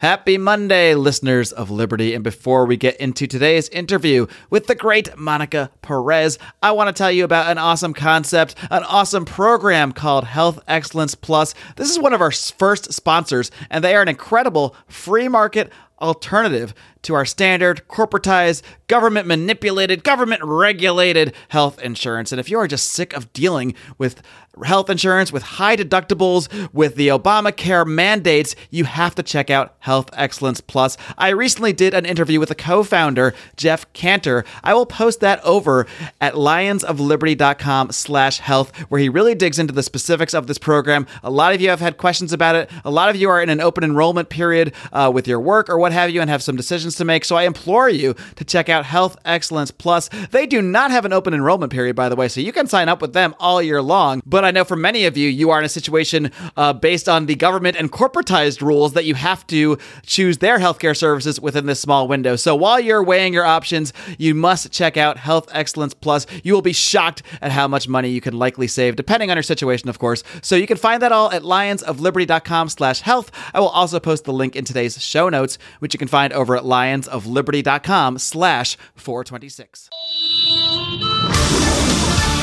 Happy Monday, listeners of Liberty. And before we get into today's interview with the great Monica Perez, I want to tell you about an awesome concept, an awesome program called Health Excellence Plus. This is one of our first sponsors, and they are an incredible free market alternative to our standard corporatized, government manipulated, government regulated health insurance. And if you are just sick of dealing with health insurance with high deductibles, with the Obamacare mandates, you have to check out Health Excellence Plus. I recently did an interview with the co founder, Jeff Cantor. I will post that over at lionsofliberty.com slash health, where he really digs into the specifics of this program. A lot of you have had questions about it. A lot of you are in an open enrollment period uh, with your work or what have you and have some decisions to make. So I implore you to check out Health Excellence Plus. They do not have an open enrollment period, by the way, so you can sign up with them all year long. But I know for many of you, you are in a situation uh, based on the government and corporatized rules that you have to choose their healthcare services within this small window. So while you're weighing your options, you must check out Health Excellence Plus. You will be shocked at how much money you can likely save, depending on your situation, of course. So you can find that all at lionsofliberty.com slash health. I will also post the link in today's show notes, which you can find over at lionsofliberty.com slash 426.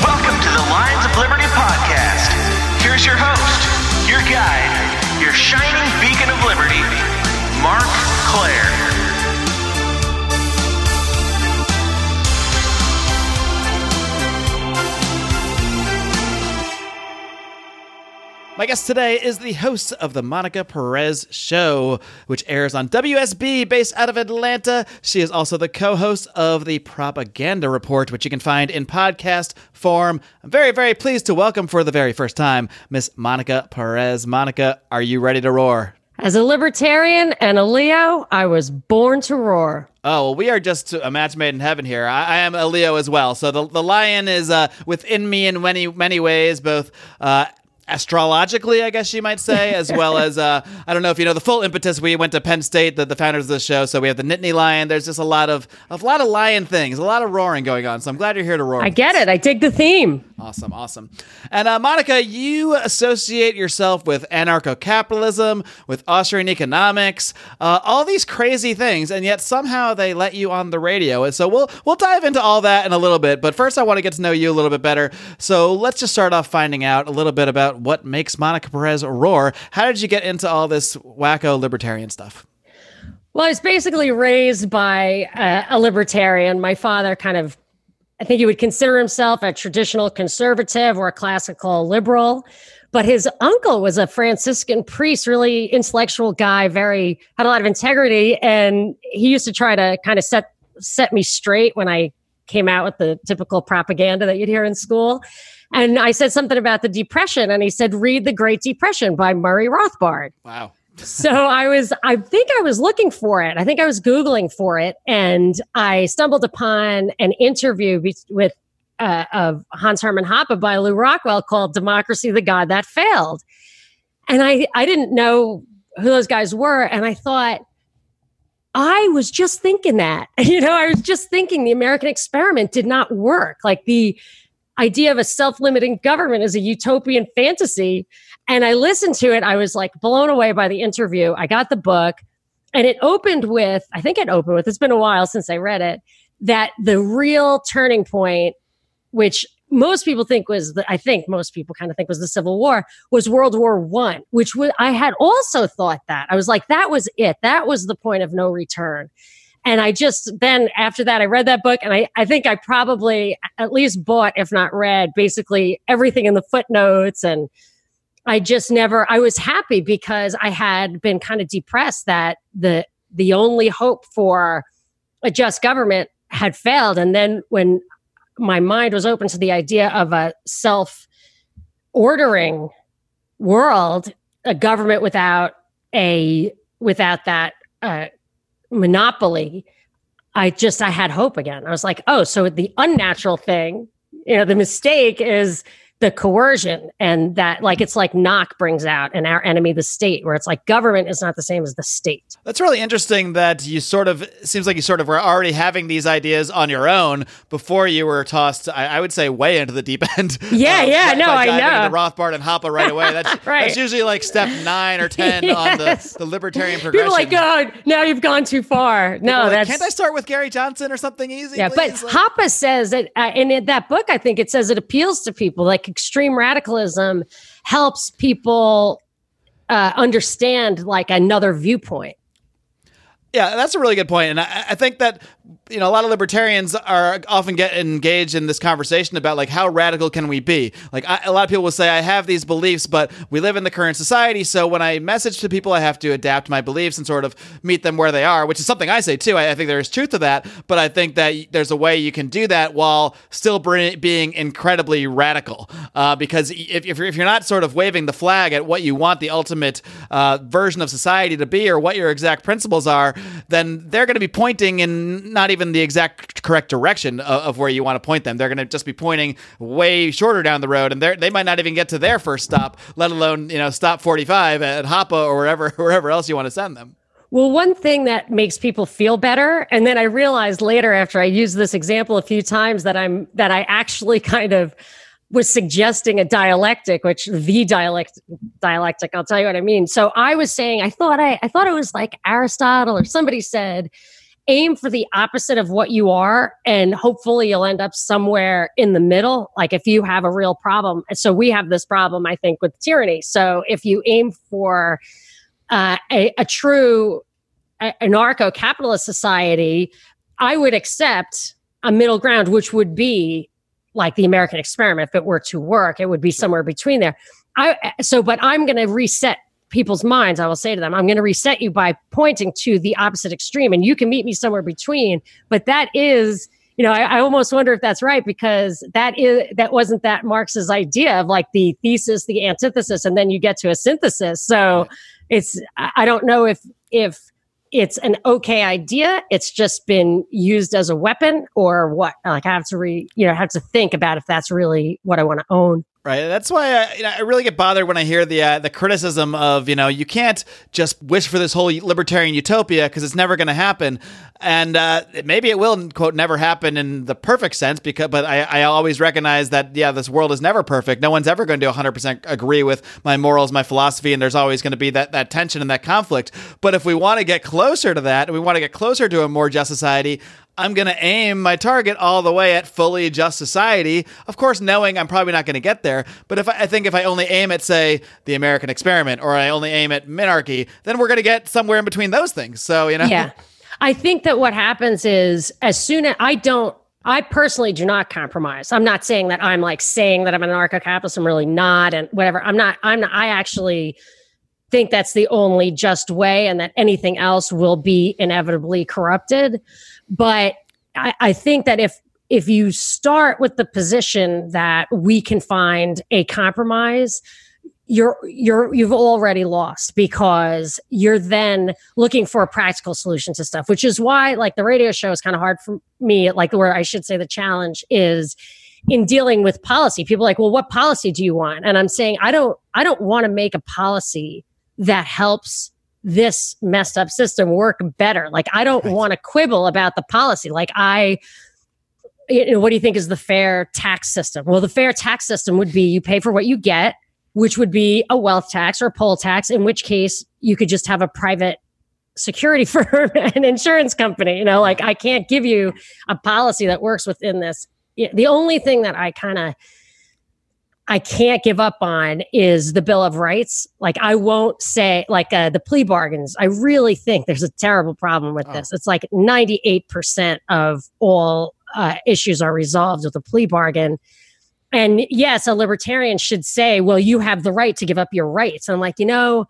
Welcome to the Lions of Liberty podcast. Here's your host, your guide, your shining beacon of liberty, Marc Clair. My guest today is the host of the Monica Perez Show, which airs on WSB based out of Atlanta. She is also the co host of the Propaganda Report, which you can find in podcast form. I'm very, very pleased to welcome for the very first time Miss Monica Perez. Monica, are you ready to roar? As a libertarian and a Leo, I was born to roar. Oh, well, we are just a match made in heaven here. I, I am a Leo as well. So the, the lion is uh, within me in many, many ways, both uh, astrologically, I guess you might say, as well as uh, I don't know if you know the full impetus. We went to Penn State, the, the founders of the show, so we have the Nittany Lion. There's just a lot of a lot of lion things, a lot of roaring going on. So I'm glad you're here to roar. I get it. I dig the theme. Awesome, awesome. And uh, Monica, you associate yourself with anarcho-capitalism, with Austrian economics, uh, all these crazy things, and yet somehow they let you on the radio. And so we'll we'll dive into all that in a little bit. But first, I want to get to know you a little bit better. So let's just start off finding out a little bit about what makes Monica Perez roar. How did you get into all this wacko libertarian stuff? Well, I was basically raised by uh, a libertarian. My father kind of I think he would consider himself a traditional conservative or a classical liberal. But his uncle was a Franciscan priest, really intellectual guy, very had a lot of integrity, and he used to try to kind of set set me straight when I came out with the typical propaganda that you'd hear in school. And I said something about the depression, and he said, "Read The Great Depression" by Murray Rothbard. Wow so I was, I think I was looking for it. I think I was Googling for it. And I stumbled upon an interview be- with, uh, of Hans Hermann Hoppe by Lew Rockwell called Democracy, the God That Failed. And I, I didn't know who those guys were. And I thought, I was just thinking that, you know, I was just thinking the American experiment did not work. Like the idea of a self limiting government is a utopian fantasy. And I listened to it. I was like blown away by the interview. I got the book and it opened with, I think it opened with, it's been a while since I read it, that the real turning point, which most people think was the, I think most people kind of think was the Civil War was World War One, which w- I had also thought that I was like that was it, that was the point of no return. And I just then after that I read that book and I I think I probably at least bought if not read basically everything in the footnotes. And I just never I was happy because I had been kind of depressed that the the only hope for a just government had failed. And then when my mind was open to the idea of a self ordering world a government without a without that uh, monopoly i just i had hope again. I was like oh so the unnatural thing you know the mistake is the coercion and that like it's like Nock brings out and our enemy the state where it's like government is not the same as the state. That's really interesting that you sort of seems like you sort of were already having these ideas on your own before you were tossed I, I would say way into the deep end. Yeah, uh, yeah, by, no, by I know. Into Rothbard and Hoppe right away. That's right. that's usually like step 9 or 10 yes. on the, the libertarian progression. People like, "God, now you've gone too far." No, like, that's Can't I start with Gary Johnson or something easy? Yeah, please? but like, Hoppe says that uh, in that book I think it says it appeals to people like extreme radicalism helps people uh, understand like another viewpoint. Yeah, that's a really good point. and I, I think that you know, a lot of libertarians are often get engaged in this conversation about like how radical can we be? Like I, a lot of people will say I have these beliefs, but we live in the current society, so when I message to people, I have to adapt my beliefs and sort of meet them where they are, which is something I say too. I, I think there is truth to that, but I think that there's a way you can do that while still br- being incredibly radical. Uh, because if, if, you're, if you're not sort of waving the flag at what you want the ultimate uh, version of society to be or what your exact principles are, then they're going to be pointing in not even the exact correct direction of, of where you want to point them. They're going to just be pointing way shorter down the road, and they they might not even get to their first stop, let alone you know stop forty five at Hoppe or wherever wherever else you want to send them. Well, one thing that makes people feel better, and then I realized later after I used this example a few times that I'm that I actually kind of was suggesting a dialectic, which the dialect dialectic, I'll tell you what I mean. So I was saying I thought I I thought it was like Aristotle or somebody said aim for the opposite of what you are and hopefully you'll end up somewhere in the middle like if you have a real problem so we have this problem i think with tyranny so if you aim for uh, a, a, true anarcho-capitalist society i would accept a middle ground which would be like the american experiment if it were to work it would be somewhere between there I, so but i'm going to reset people's minds, I will say to them, I'm going to reset you by pointing to the opposite extreme, and you can meet me somewhere between. But that is, you know, I, I almost wonder if that's right because that is that wasn't that Marx's idea of like the thesis, the antithesis, and then you get to a synthesis. So it's I don't know if if it's an okay idea. It's just been used as a weapon or what. Like I have to re, you know, have to think about if that's really what I want to own. Right. That's why I, you know, I really get bothered when I hear the uh, the criticism of you know you can't just wish for this whole libertarian utopia because it's never going to happen, and uh, maybe it will quote never happen in the perfect sense because but I, I always recognize that yeah this world is never perfect. No one's ever going to 100 percent agree with my morals, my philosophy, and there's always going to be that that tension and that conflict. But if we want to get closer to that, and we want to get closer to a more just society, I'm going to aim my target all the way at fully just society. Of course, knowing I'm probably not going to get there. But if I, I, think if I only aim at, say, the American experiment or I only aim at minarchy, then we're going to get somewhere in between those things. So, you know. Yeah. I think that what happens is as soon as I don't, I personally do not compromise. I'm not saying that I'm like saying that I'm an anarcho capitalist. I'm really not. And whatever. I'm not, I'm not, I actually think that's the only just way and that anything else will be inevitably corrupted. But I, I think that if if you start with the position that we can find a compromise, you're you're you've already lost because you're then looking for a practical solution to stuff which is why like the radio show is kind of hard for me like where i should say the challenge is in dealing with policy. People like well what policy do you want? And i'm saying i don't i don't want to make a policy that helps this messed up system work better. Like, I don't right. want to quibble about the policy. Like, I, you know, what do you think is the fair tax system? Well, the fair tax system would be you pay for what you get, which would be a wealth tax or a poll tax, in which case you could just have a private security firm an insurance company. You know, like I can't give you a policy that works within this. The only thing that I kind of I can't give up on is the Bill of Rights. Like I won't say like uh, the plea bargains. I really think there's a terrible problem with oh. this. It's like 98% of all uh, issues are resolved with a plea bargain. And yes, a libertarian should say, well, you have the right to give up your rights. And I'm like, you know,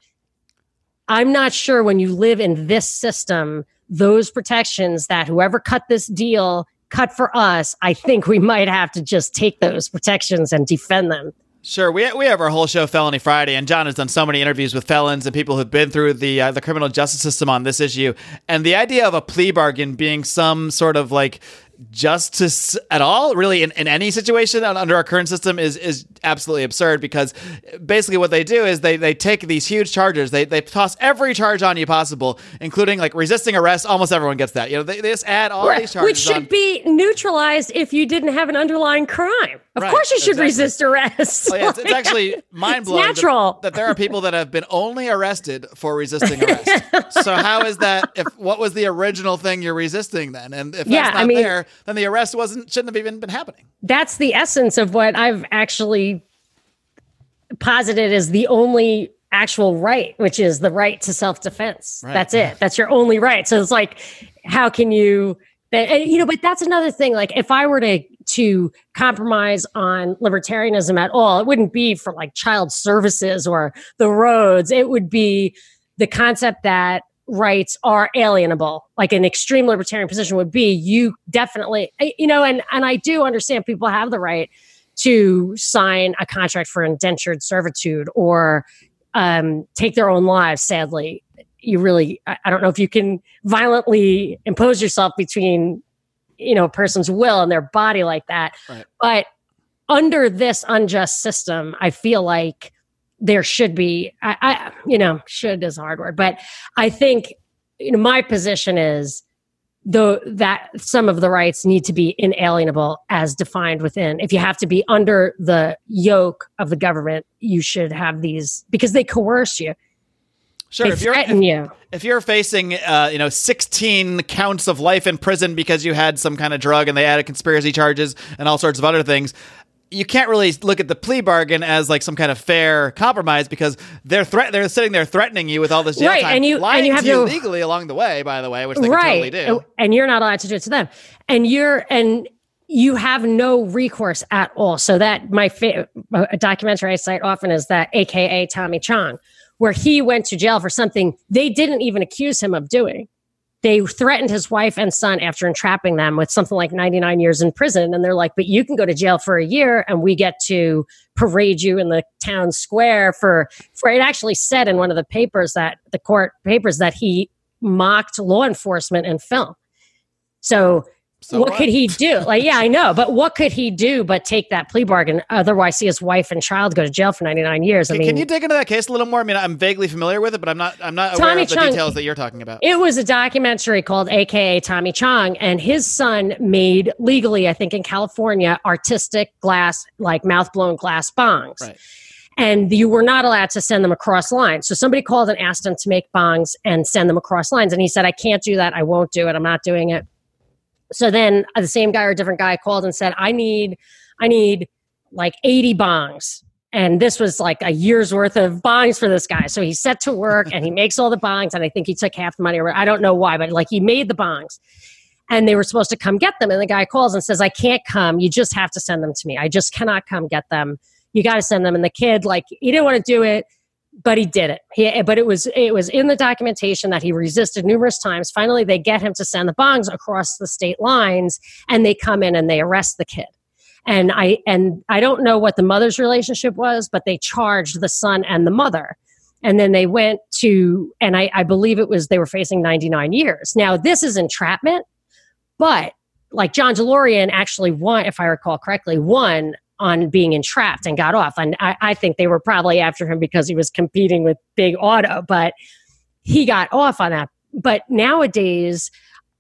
I'm not sure when you live in this system, those protections that whoever cut this deal cut for us, I think we might have to just take those protections and defend them. Sure, we we have our whole show Felony Friday, and John has done so many interviews with felons and people who've been through the uh, the criminal justice system on this issue. And the idea of a plea bargain being some sort of like justice at all, really, in, in any situation under our current system is is absolutely absurd because basically what they do is they, they take these huge charges, they, they toss every charge on you possible, including like resisting arrest. Almost everyone gets that. You know, they, they just add all these charges. Which should on. be neutralized if you didn't have an underlying crime. Of Right, course you should exactly. resist arrest. Oh, yeah, it's, it's actually mind blowing that, that there are people that have been only arrested for resisting arrest. so how is that? If what was the original thing you're resisting then? And if Yeah, that's I not mean- there, then the arrest wasn't shouldn't have even been happening. that's the essence of what I've actually posited as the only actual right, which is the right to self defense. Right. That's it. That's your only right. So it's like, how can you, and, you know, but that's another thing. Like, if I were to to compromise on libertarianism at all, it wouldn't be for like child services or the roads. It would be the concept that rights are alienable. Like an extreme libertarian position would be you definitely you know and and i do understand people have the right to sign a contract for indentured servitude or um, take their own lives sadly. You really I, I don't know if you can violently impose yourself between you know a person's will and their body like that. Right. but under this unjust system i feel like there should be I, I you know should is a hard word but i think you know my position is though that some of the rights need to be inalienable as defined within. If you have to be under the yoke of the government you should have these because they coerce you. Sure, they if you're threaten you. if you're facing uh, you know 16 counts of life in prison because you had some kind of drug and they added conspiracy charges and all sorts of other things you can't really look at the plea bargain as like some kind of fair compromise because they're threat they're sitting there threatening you with all this jail Right, time and you- lying and you have to you no- legally along the way by the way which they right can totally do. and you're not allowed to do it to them. And you're and you have no recourse at all. So that my fa- a documentary i cite often is that aka tommy chong where he went to jail for something they didn't even accuse him of doing they threatened his wife and son after entrapping them with something like 99 years in prison. And they're like but you can go to jail for a year and we get to parade you in the town square for for it actually said in one of the papers that the court papers that he mocked law enforcement in film. So, So what, what? could he do like yeah i know but what could he do but take that plea bargain otherwise see his wife and child go to jail for 99 years i Can, mean can you dig into that case a little more? I mean, I'm vaguely familiar with it, but I'm not. I'm not aware Tommy of the Chung- details that you're talking about. It was a documentary called AKA Tommy Chong, and his son made legally, I think, in California, artistic glass, like mouth blown glass bongs. Right. And you were not allowed to send them across lines. So somebody called and asked him to make bongs and send them across lines. And he said, I can't do that. I won't do it. I'm not doing it. So then uh, the same guy or a different guy called and said, I need, I need like 80 bongs. And this was like a year's worth of bongs for this guy. So he set to work and he makes all the bongs. And I think he took half the money, or I don't know why, but like he made the bongs. And they were supposed to come get them. And the guy calls and says, I can't come. You just have to send them to me. I just cannot come get them. You got to send them. And the kid, like, he didn't want to do it, but he did it. He, but it was it was in the documentation that he resisted numerous times. Finally, they get him to send the bongs across the state lines, and they come in and they arrest the kid and i and i don't know what the mother's relationship was but they charged the son and the mother and then they went to and i, I believe it was they were facing 99 years now this is entrapment but like john DeLorean actually won if i recall correctly won on being entrapped and got off. And I, I think they were probably after him because he was competing with big auto but he got off on that. But nowadays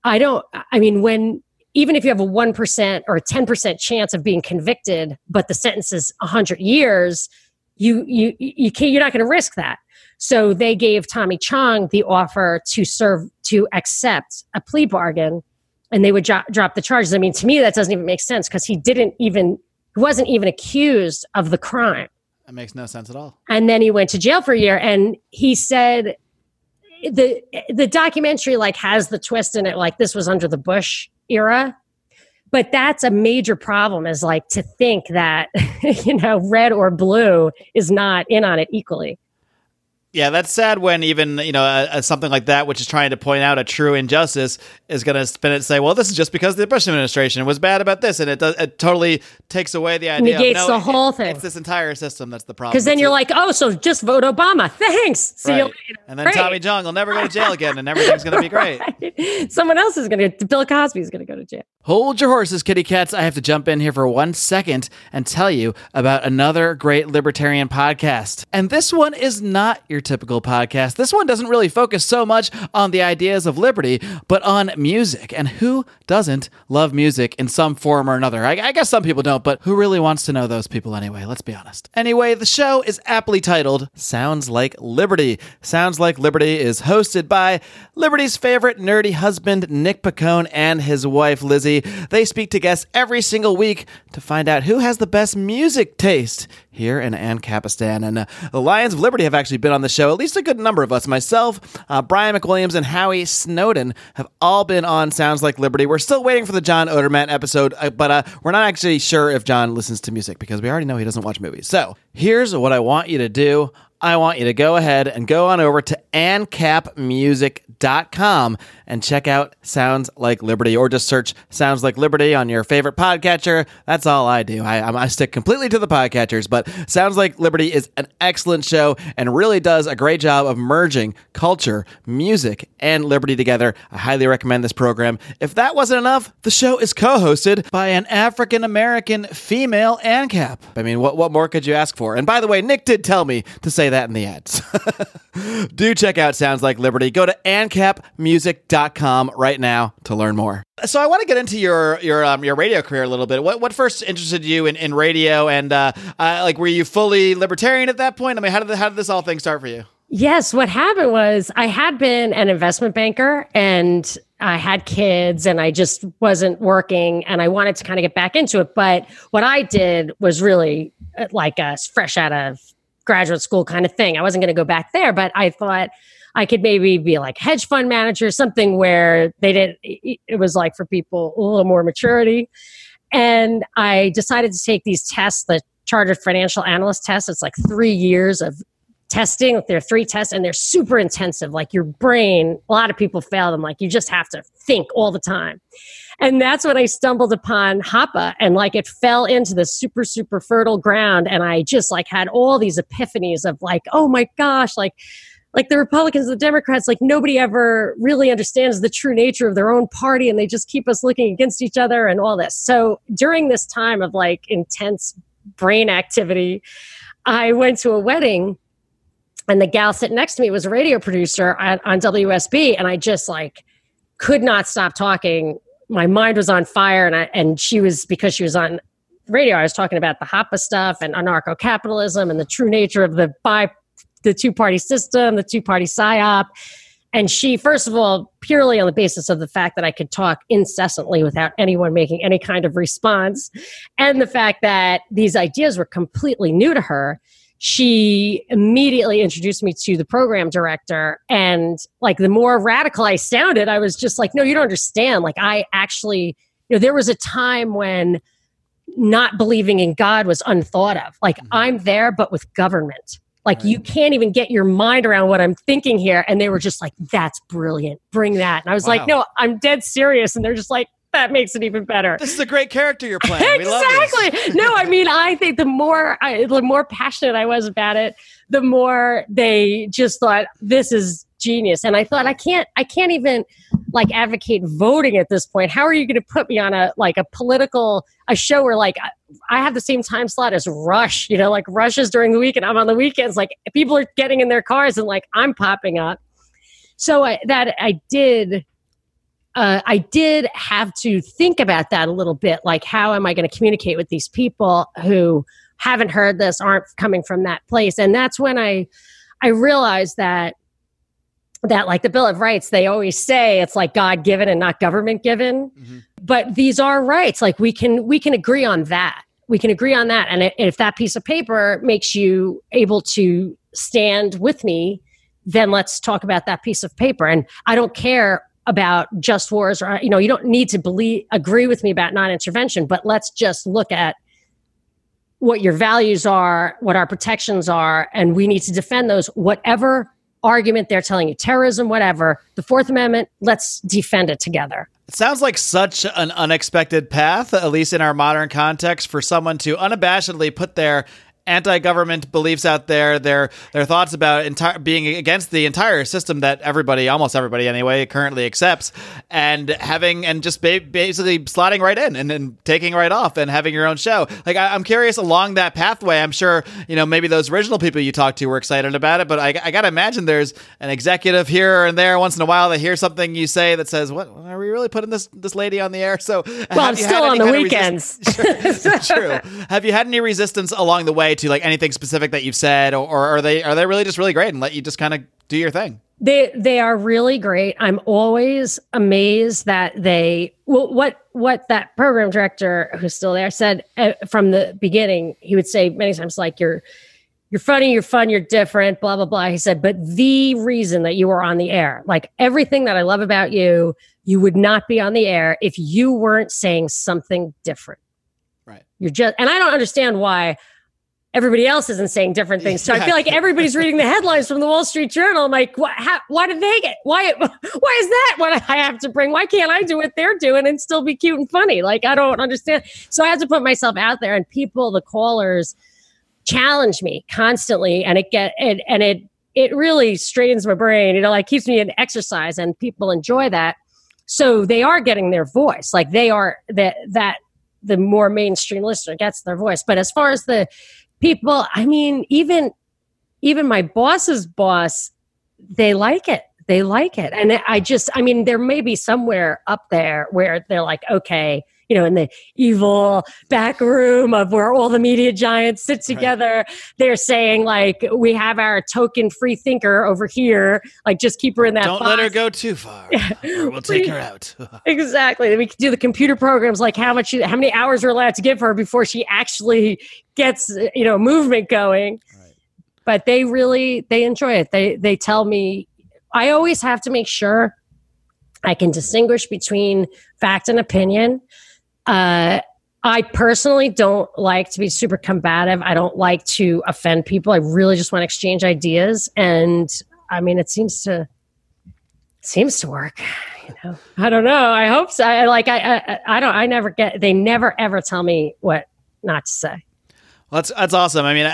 i don't i mean when even if you have a 1% or a 10% chance of being convicted but the sentence is 100 years you you you can't you're not going to risk that. So they gave tommy chong the offer to serve to accept a plea bargain and they would drop, drop the charges. I mean to me that doesn't even make sense because he didn't even he wasn't even accused of the crime. That makes no sense at all. and then he went to jail for a year and he said the the documentary like has the twist in it like this was under the bush era. But that's a major problem is like to think that you know red or blue is not in on it equally Yeah, that's sad when even you know uh, something like that, which is trying to point out a true injustice, is going to spin it and say, "Well, this is just because the Bush administration was bad about this," and it does it totally takes away the idea. of, Negates no, the it- whole thing. It's this entire system that's the problem. because then It's you're a- like oh so just vote obama thanks see you later and then Great. Tommy Chong will never go to jail again, and everything's going to be great. someone else is going to bill cosby is going to go to jam. Hold your horses, kitty cats. I have to jump in here for one second and tell you about another great libertarian podcast. And this one is not your typical podcast. This one doesn't really focus so much on the ideas of liberty, but on music. And who doesn't love music in some form or another? I, I guess some people don't, but who really wants to know those people anyway? Let's be honest. Anyway, the show is aptly titled Sounds Like Liberty. Sounds Like Liberty is hosted by Liberty's favorite nerdy husband, Nick Pacone, and his wife, Lizzie. They speak to guests every single week to find out who has the best music taste here in Ancapistan. And uh, the Lions of Liberty have actually been on the show, at least a good number of us. Myself, uh, Brian McWilliams, and Howie Snowden have all been on Sounds Like Liberty. We're still waiting for the John Odermatt episode, uh, but uh, we're not actually sure if John listens to music because we already know he doesn't watch movies. So here's what I want you to do. I want you to go ahead and go on over to ancapmusic.com and check out Sounds Like Liberty or just search Sounds Like Liberty on your favorite podcatcher. That's all I do. I, I stick completely to the podcatchers, but Sounds Like Liberty is an excellent show and really does a great job of merging culture, music, and liberty together. I highly recommend this program. If that wasn't enough, the show is co hosted by an African American female ANCAP. I mean, what, what more could you ask for? And by the way, Nick did tell me to say that in the ads. Do check out Sounds Like Liberty. Go to ancapmusic.com right now to learn more. So I want to get into your your um, your radio career a little bit. What what first interested you in, in radio, and uh, uh, like were you fully libertarian at that point? I mean, how did the, how did this all thing start for you? Yes, what happened was I had been an investment banker and I had kids and I just wasn't working and I wanted to kind of get back into it. But what I did was really uh, like a fresh out of graduate school kind of thing. I wasn't going to go back there, but I thought I could maybe be like hedge fund manager, something where they did it was like for people a little more maturity. And I decided to take these tests, the chartered financial analyst test. It's like three years of testing. There are three tests and they're super intensive. Like your brain, a lot of people fail them. Like you just have to think all the time. And that's when I stumbled upon Hoppe and like it fell into the super, super fertile ground. And I just like had all these epiphanies of like, oh my gosh, like, like the Republicans, the Democrats, like nobody ever really understands the true nature of their own party and they just keep us looking against each other and all this. So during this time of like intense brain activity, I went to a wedding and the gal sitting next to me was a radio producer on, on WSB, and I just like could not stop talking. My mind was on fire, and I and she was because she was on radio. I was talking about the Hoppe stuff and anarcho capitalism and the true nature of the bi the two party system, the two party psyop. And she, first of all, purely on the basis of the fact that I could talk incessantly without anyone making any kind of response, and the fact that these ideas were completely new to her, she immediately introduced me to the program director. And like the more radical i sounded i was just like no you don't understand. Like i actually you know there was a time when not believing in god was unthought of. Like mm-hmm. i'm there but with government. Like right. you can't even get your mind around what i'm thinking here. And they were just like that's brilliant. Bring that. And i was wow. like no i'm dead serious. And they're just like that makes it even better. This is a great character you're playing. exactly. no, I mean, I think the more I, the more passionate I was about it, the more they just thought this is genius. And I thought I can't I can't even like advocate voting at this point. How are you going to put me on a like a political a show where like I have the same time slot as Rush, you know, like Rush is during the week and I'm on the weekends. Like people are getting in their cars and like I'm popping up. So I, that I did uh, I did have to think about that a little bit. Like, how am I going to communicate with these people who haven't heard this, aren't coming from that place? And that's when I, I realized that that like the bill of rights they always say it's like god given and not government given mm-hmm. but these are rights like we can we can agree on that we can agree on that and if that piece of paper makes you able to stand with me then let's talk about that piece of paper and i don't care about just wars or you know you don't need to believe agree with me about non-intervention but let's just look at what your values are what our protections are and we need to defend those. Whatever argument they're telling you terrorism whatever the fourth amendment let's defend it together. It sounds like such an unexpected path at least in our modern context for someone to unabashedly put their anti-government beliefs out there, their their thoughts about entire being against the entire system that everybody, almost everybody anyway, currently accepts, and having and just ba- basically slotting right in and then taking right off and having your own show. Like I, am curious along that pathway. I'm sure you know maybe those original people you talked to were excited about it, but I, I gotta imagine there's an executive here and there once in a while that hears something you say that says, "What are we really putting this this lady on the air?" So well, I'm still on the weekends. Resist- True. Have you had any resistance along the way to like anything specific that you've said, or, or are they are they really just really great and let you just kind of do your thing? They they are really great. I'm always amazed that they well, what what that program director who's still there said uh, from the beginning. He would say many times like you're you're funny, you're fun, you're different, blah blah blah. He said, but the reason that you were on the air, like everything that I love about you, you would not be on the air if you weren't saying something different. Right. You're just, and I don't understand why everybody else isn't saying different things. So I feel like everybody's reading the headlines from the Wall Street Journal. I'm like, why, how, why did they get, why, why is that what I have to bring? Why can't I do what they're doing and still be cute and funny? Like, I don't understand. So I had to put myself out there and people, the callers challenge me constantly and it get, it, and it, it really strains my brain, you know, like keeps me in exercise and people enjoy that. So they are getting their voice. Like they are that, that, the more mainstream listener gets their voice. But as far as the people i mean even even my boss's boss they like it. They like it. And i just i mean there may be somewhere up there where they're like okay you know in the evil back room of where all the media giants sit together right. they're saying like we have our token free thinker over here. Like just keep her in that don't box. let her go too far. We'll take her out. Exactly. We can do the computer programs like how much how many hours we're allowed to give her before she actually gets you know movement going. Right. but they really they enjoy it. They they tell me i always have to make sure i can distinguish between fact and opinion uh, I personally don't like to be super combative. I don't like to offend people. I really just want to exchange ideas, and I mean, it seems to seems to work. You know, I don't know. I hope so. I like. I, I I don't. I never get. They never ever tell me what not to say. Well, that's that's awesome. I mean,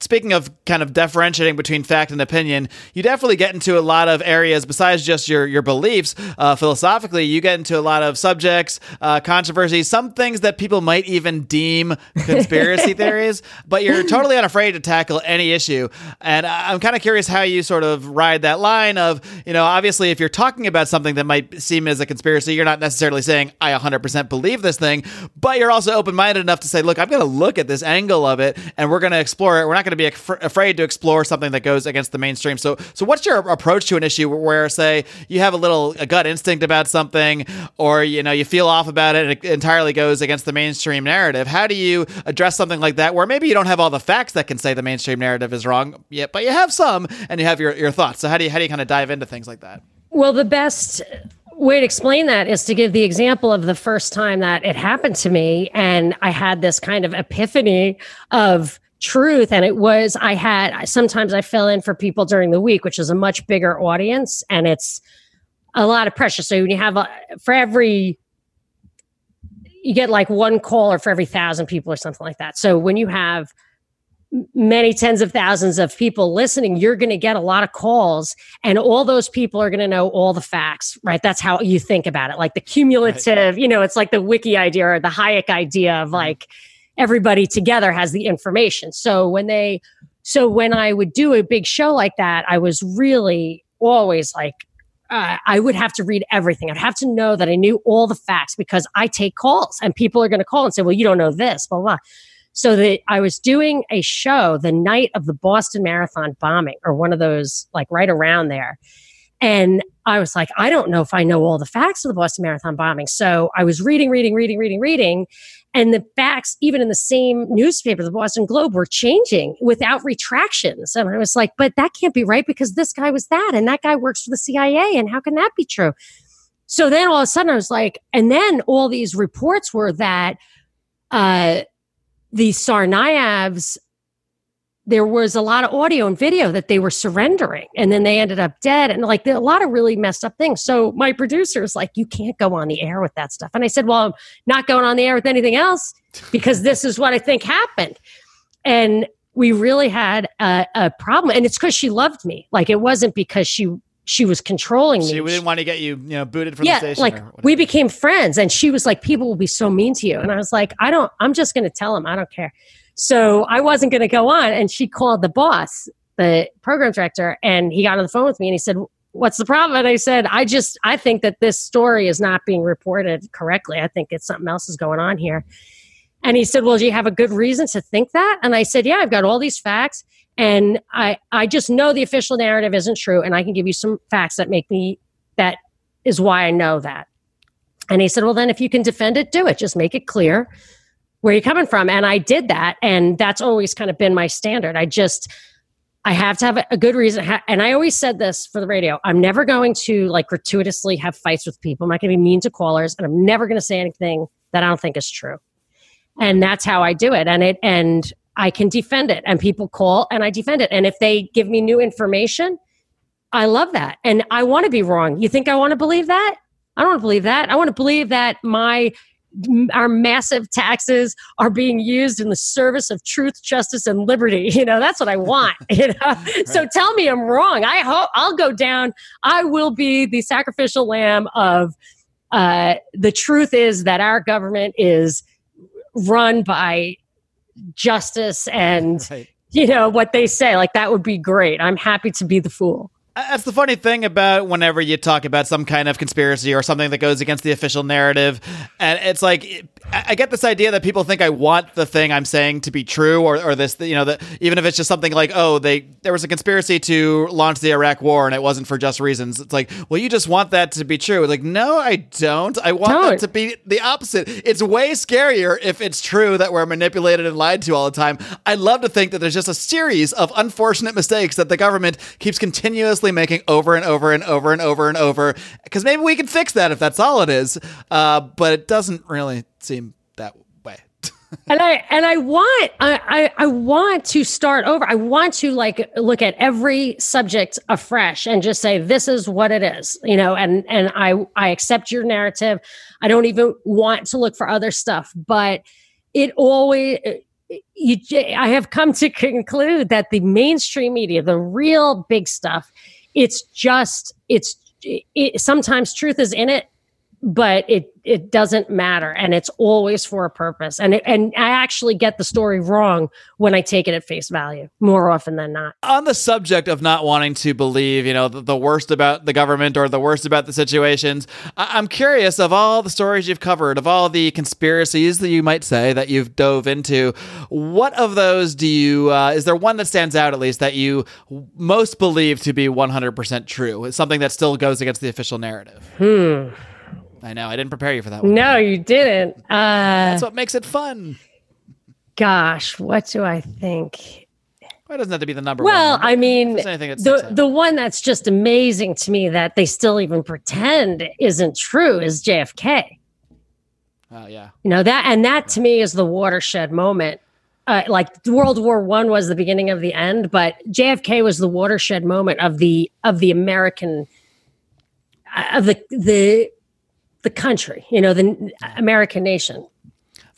speaking of kind of differentiating between fact and opinion, you definitely get into a lot of areas besides just your your beliefs. Uh, philosophically, you get into a lot of subjects, uh, controversies, some things that people might even deem conspiracy theories. But you're totally unafraid to tackle any issue. And I'm kind of curious how you sort of ride that line of, you know, obviously, if you're talking about something that might seem as a conspiracy, you're not necessarily saying I 100% believe this thing, but you're also open minded enough to say, look, I'm going to look at this angle of it, and we're going to explore it. We're not going to be af- afraid to explore something that goes against the mainstream. So, so what's your approach to an issue where, say, you have a little a gut instinct about something, or you know you feel off about it, and it entirely goes against the mainstream narrative? How do you address something like that, where maybe you don't have all the facts that can say the mainstream narrative is wrong yet, but you have some, and you have your your thoughts. So, how do you how do you kind of dive into things like that? Well, the best way to explain that is to give the example of the first time that it happened to me and i had this kind of epiphany of truth and it was i had sometimes i fill in for people during the week which is a much bigger audience and it's a lot of pressure so when you have a, for every you get like one caller for every thousand people or something like that so when you have many tens of thousands of people listening you're going to get a lot of calls and all those people are going to know all the facts right that's how you think about it like the cumulative right. you know it's like the wiki idea or the hayek idea of mm-hmm. Everybody together has the information. So when they, so when I would do a big show like that, I was really always like, uh, I would have to read everything. I'd have to know that I knew all the facts because I take calls and people are going to call and say, well, you don't know this, blah, blah. So that I was doing a show the night of the Boston Marathon bombing or one of those, like right around there. And I was like, I don't know if I know all the facts of the Boston Marathon bombing. So I was reading, reading, reading, reading, reading. And the facts, even in the same newspaper, the Boston Globe, were changing without retractions. And I was like, but that can't be right because this guy was that and that guy works for the CIA. And how can that be true? So then all of a sudden I was like, and then all these reports were that uh, the Tsarnaevs there was a lot of audio and video that they were surrendering and then they ended up dead and like a lot of really messed up things so my producer was like you can't go on the air with that stuff and i said well i'm not going on the air with anything else because this is what i think happened and we really had a, a problem, and it's because she loved me. Like it wasn't because she she was controlling me. She didn't want to get you, you know, booted from yeah, the station. like we became friends, and she was like, "People will be so mean to you," and I was like, "I don't. I'm just going to tell them. I don't care." So I wasn't going to go on, and she called the boss, the program director, and he got on the phone with me, and he said, "What's the problem?" And I said, "I just I think that this story is not being reported correctly. I think it's something else is going on here." And he said, "Well, do you have a good reason to think that?" And I said, "Yeah, I've got all these facts." and I I just know the official narrative isn't true, and I can give you some facts that make me that is why I know that. And he said, well, then if you can defend it, do it. Just make it clear where you're coming from. And I did that, and that's always kind of been my standard. I just I have to have a good reason. And I always said this for the radio. I'm never going to like gratuitously have fights with people. I'm not going to be mean to callers, and I'm never going to say anything that I don't think is true. And that's how I do it. And it and I can defend it. And people call and I defend it. And if they give me new information, I love that. And I want to be wrong. You think I want to believe that? I don't want to believe that. I want to believe that my our massive taxes are being used in the service of truth, justice, and liberty. You know, that's what I want. You know, right. so tell me I'm wrong. I hope I'll go down. I will be the sacrificial lamb of. Uh, the truth is that our government is run by justice and right. you know what they say like that would be great i'm happy to be the fool Uh, that's the funny thing about whenever you talk about some kind of conspiracy or something that goes against the official narrative. And it's like, I get this idea that people think I want the thing I'm saying to be true, or, or this, you know, that even if it's just something like, oh, they there was a conspiracy to launch the Iraq war and it wasn't for just reasons. It's like, well, you just want that to be true. Like, no, I don't. I want don't. that to be the opposite. It's way scarier if it's true that we're manipulated and lied to all the time. I'd love to think that there's just a series of unfortunate mistakes that the government keeps continuously making over and over and over and over and over. Because maybe we can fix that if that's all it is. Uh, but it doesn't really seem that way. and I and I want I, I I want to start over. I want to like look at every subject afresh and just say this is what it is, you know. And and I I accept your narrative. I don't even want to look for other stuff, but it always you I have come to conclude that the mainstream media, the real big stuff, it's just it's it, sometimes truth is in it but it it doesn't matter and it's always for a purpose and it, and I actually get the story wrong when I take it at face value more often than not. On the subject of not wanting to believe, you know, the, the worst about the government or the worst about the situations, I, I'm curious of all the stories you've covered, of all the conspiracies that you might say that you've dove into, what of those do you uh, is there one that stands out at least that you most believe to be 100% true? Something that still goes against the official narrative. Hmm. I know. I didn't prepare you for that one. No, you didn't. Uh, That's what makes it fun. Gosh, what do I think? Why doesn't have to be the number well, one? I mean, the the one that's just amazing to me that they still even pretend isn't true is JFK. Oh yeah. You know that, and that to me is the watershed moment. Uh, like World War One was the beginning of the end, but JFK was the watershed moment of the of the American of the the the country, you know, the American nation.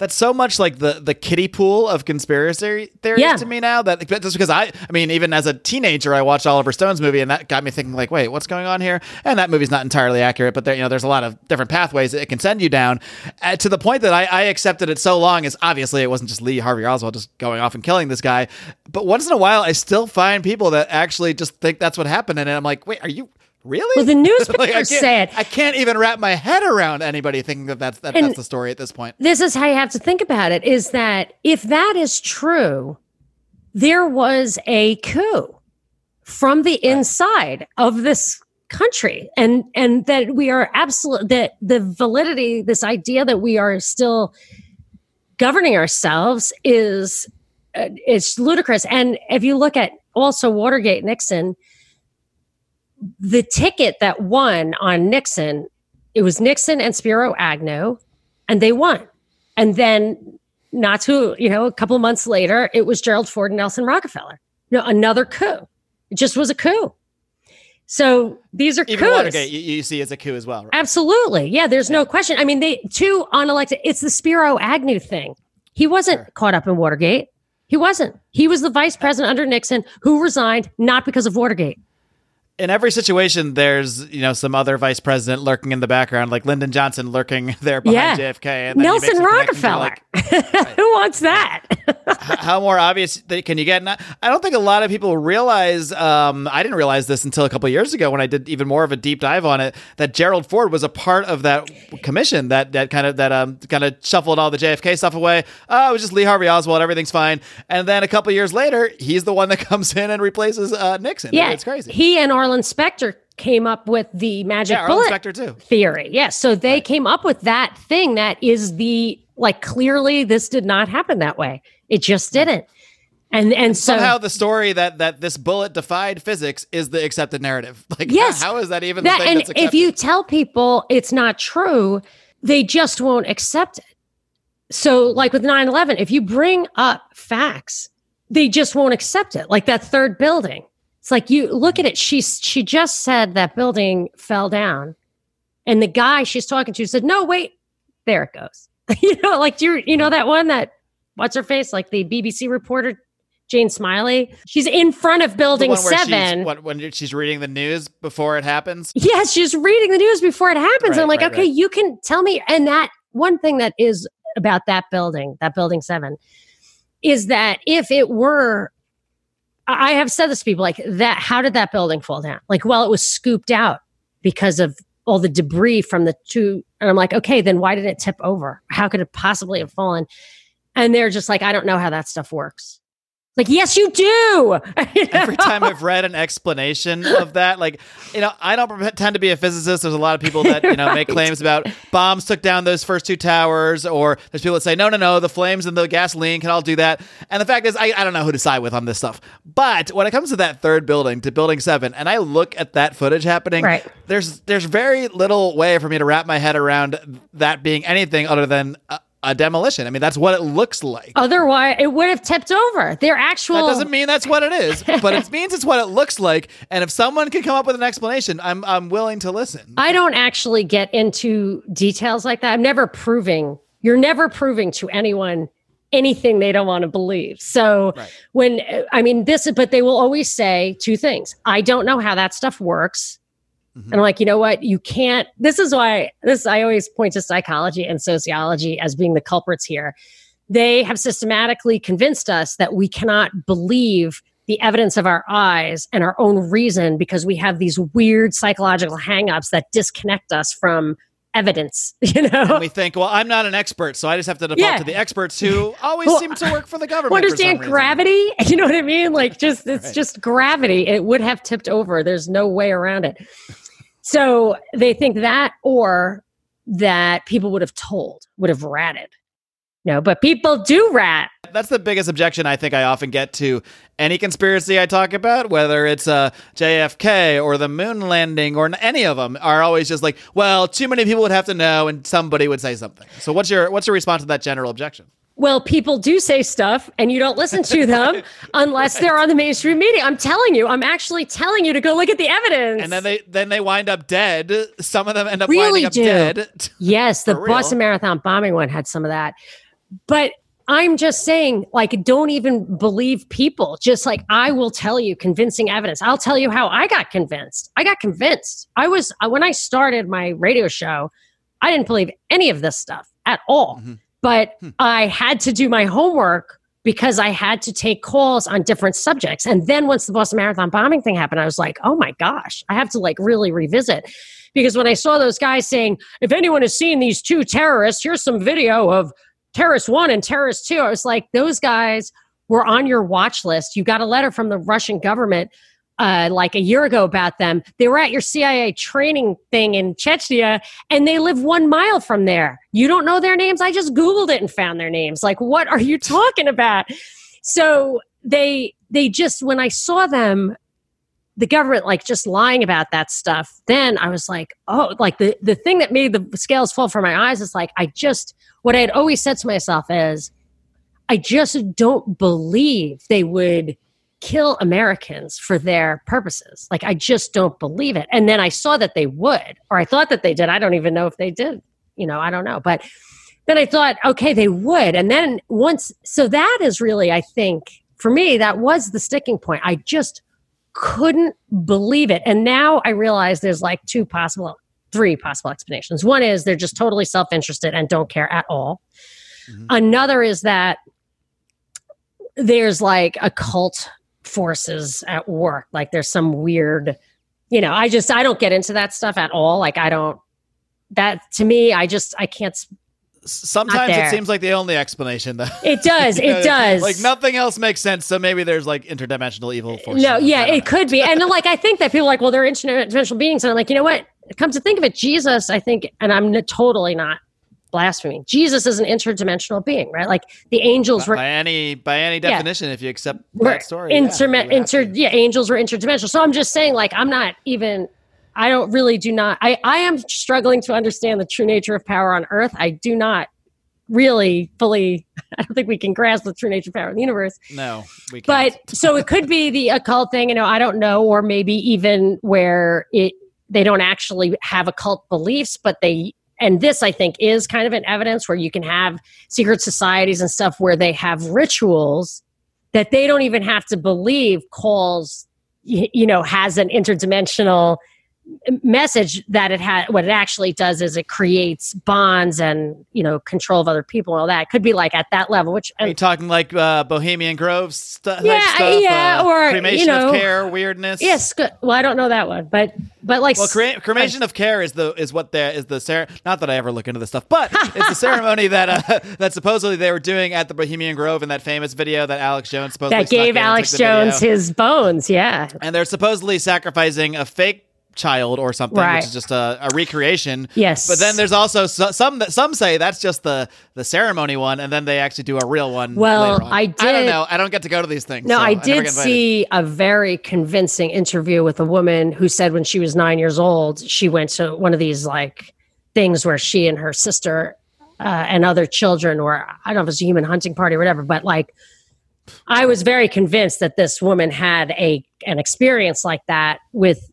That's so much like the the kiddie pool of conspiracy theories yeah. to me now. That just because I, I mean, even as a teenager, I watched Oliver Stone's movie, and that got me thinking, like, wait, what's going on here? And that movie's not entirely accurate, but there, you know, there's a lot of different pathways that it can send you down. Uh, to the point that I, I accepted it so long as obviously it wasn't just Lee Harvey Oswald just going off and killing this guy, but once in a while, I still find people that actually just think that's what happened, and I'm like, wait, are you? Really? Well, the newspaper like, I said I can't even wrap my head around anybody thinking that that's that, that's the story at this point. This is how you have to think about it: is that if that is true, there was a coup from the inside of this country, and and that we are absolute that the validity, this idea that we are still governing ourselves is uh, it's ludicrous. And if you look at also Watergate, Nixon the ticket that won on Nixon, it was Nixon and Spiro Agnew, and they won. And then, not too, you know, a couple months later, it was Gerald Ford and Nelson Rockefeller. You know, another coup. It just was a coup. So these are Even coups. Watergate, you, you, see it's a coup as well. Right? Absolutely. Yeah, there's yeah. no question. I mean, they two unelected. It's the Spiro Agnew thing. He wasn't sure. caught up in Watergate. He wasn't. He was the vice president under Nixon who resigned not because of Watergate in every situation, there's you know some other vice president lurking in the background, like Lyndon Johnson lurking there behind Yeah. JFK. And Nelson Rockefeller. who wants that? how more obvious can you get? And I I don't think a lot of people realize. Um, I didn't realize this until a couple years ago when I did even more of a deep dive on it. That Gerald Ford was a part of that commission that that kind of that um kind of shuffled all the JFK stuff away. Oh, it was just Lee Harvey Oswald. Everything's fine. And then a couple years later, he's the one that comes in and replaces uh, Nixon. yeah, it's crazy. He and Arlen Specter came up with the magic yeah, bullet too. theory. Yes, so they came up with that thing that is the like clearly this did not happen that way. It just didn't. And and so somehow the story that that this bullet defied physics is the accepted narrative. Like, Yes. how is that even that the thing and if you tell people it's not true they just won't accept it so like with 9-11 if you bring up facts they just won't accept it like that third building it's like you look at it she she just said that building fell down and the guy she's talking to said no wait there it goes you know like do you you know that one that what's her face like the bbc reporter jane smiley she's in front of building seven she's, what, when she's reading the news before it happens. Yes, she's reading the news before it happens. Right, I'm like, right, okay, right. you can tell me. And that one thing that is about that building, that building seven, is that if it were, I have said this to people like that, how did that building fall down? Like, well, it was scooped out because of all the debris from the two. And I'm like, okay, then why did it tip over? How could it possibly have fallen? And they're just like, I don't know how that stuff works. Like, yes, you do. Every time I've read an explanation of that, like, you know, I don't pretend to be a physicist. There's a lot of people that, you know, make claims about bombs took down those first two towers, or there's people that say, no, no, no, the flames and the gasoline can all do that. And the fact is, I, I don't know who to side with on this stuff. But when it comes to that third building, to building seven, and I look at that footage happening, Right. there's there's very little way for me to wrap my head around that being anything other than a, a demolition. I mean, that's what it looks like. Otherwise, it would have tipped over. Their actual. That doesn't mean that's what it is, but it means it's what it looks like. And if someone can come up with an explanation, I'm I'm willing to listen. I don't actually get into details like that. I'm never proving, you're never proving to anyone anything they don't want to believe. So Right. when, I mean, this, but they will always say two things I don't know how that stuff works. Mhm. And I'm like, you know what? You can't. This is why this, I always point to psychology and sociology as being the culprits here. They have systematically convinced us that we cannot believe the evidence of our eyes and our own reason because we have these weird psychological hangups that disconnect us from evidence, you know? And we think, well, I'm not an expert, so I just have to default Yeah. to the experts who always Well, seem to work for the government. Understand gravity? You know what I mean? Like just it's Right. just gravity. It would have tipped over. There's no way around it. So they think that or that people would have told, would have ratted. No, but people do rat. That's the biggest objection I think I often get to any conspiracy I talk about, whether it's uh, JFK or the moon landing or any of them, are always just like, well, too many people would have to know, and somebody would say something. So what's your what's your response to that general objection? Well, people do say stuff and you don't listen to them unless they're on the mainstream media. I'm telling you, I'm actually telling you to go look at the evidence. And then they then they wind up dead. Some of them end up Really winding up do. dead. Yes, the real. Boston Marathon bombing one had some of that. But I'm just saying, like, don't even believe people. Just like I will tell you convincing evidence. I'll tell you how I got convinced. I got convinced. I was, uh, when I started my radio show, I didn't believe any of this stuff at all. Mhm. But Hmm. I had to do my homework because I had to take calls on different subjects. And then once the Boston Marathon bombing thing happened, I was like, oh my gosh, I have to like really revisit. Because when I saw those guys saying, if anyone has seen these two terrorists, here's some video of terrorist one and terrorist two. I was like, those guys were on your watch list. You got a letter from the Russian government uh, like a year ago about them. They were at your CIA training thing in Chechnya and they live one mile from there. You don't know their names? I just Googled it and found their names. Like, what are you talking about? So they, they just, when I saw them, the government like just lying about that stuff, then I was like, oh, like the, the thing that made the scales fall from my eyes is like, I just, what I had always said to myself is, I just don't believe they would kill Americans for their purposes. Like, I just don't believe it. And then I saw that they would, or I thought that they did. I don't even know if they did. You know, I don't know. But then I thought, okay, they would. And then once, so that is really, I think, for me, that was the sticking point. I just couldn't believe it. And now I realize there's like two possible, three possible explanations. One is they're just totally self interested and don't care at all. Mm-hmm. Another is that there's like occult forces at work. Like there's some weird, you know, I just, I don't get into that stuff at all. Like I don't, that to me, I just, I can't sometimes it seems like the only explanation though it does it know, does. like nothing else makes sense so maybe there's like interdimensional evil uh, forces no yeah it could be. And like i think that people are like well they're interdimensional beings. And i'm like you know what? Come to think of it jesus i think and i'm totally not blasphemy jesus is an interdimensional being right like the angels by, were by any by any definition yeah. if you accept that story Interme- yeah, inter yeah angels were interdimensional so i'm just saying like i'm not even I don't really do not. I, I am struggling to understand the true nature of power on Earth. I do not really fully. I don't think we can grasp the true nature of power in the universe. No, we can't. But so it could be the occult thing. You know, I don't know, or maybe even where it they don't actually have occult beliefs, but they and this I think is kind of an evidence where you can have secret societies and stuff where they have rituals that they don't even have to believe calls you know has an interdimensional message that it had what it actually does is it creates bonds and you know control of other people and all that. It could be like at that level which are you talking like uh, bohemian grove st- yeah stuff, yeah uh, or cremation you know, of care weirdness? yes well i don't know that one but but like well cre- cremation of care is the is what there is the cer- not that i ever look into this stuff but it's the ceremony that uh, that supposedly they were doing at the bohemian grove in that famous video that alex jones supposedly that gave alex jones his bones yeah. And they're supposedly sacrificing a fake child or something, right. which is just a, a, recreation. Yes. But then there's also so, some some say that's just the the ceremony one, and then they actually do a real one. Well, I did. I don't know. I don't get to go to these things. No, so I did I see a very convincing interview with a woman who said when she was nine years old, she went to one of these like things where she and her sister uh, and other children were I don't know if it's a human hunting party or whatever, but like. I was very convinced that this woman had a an experience like that with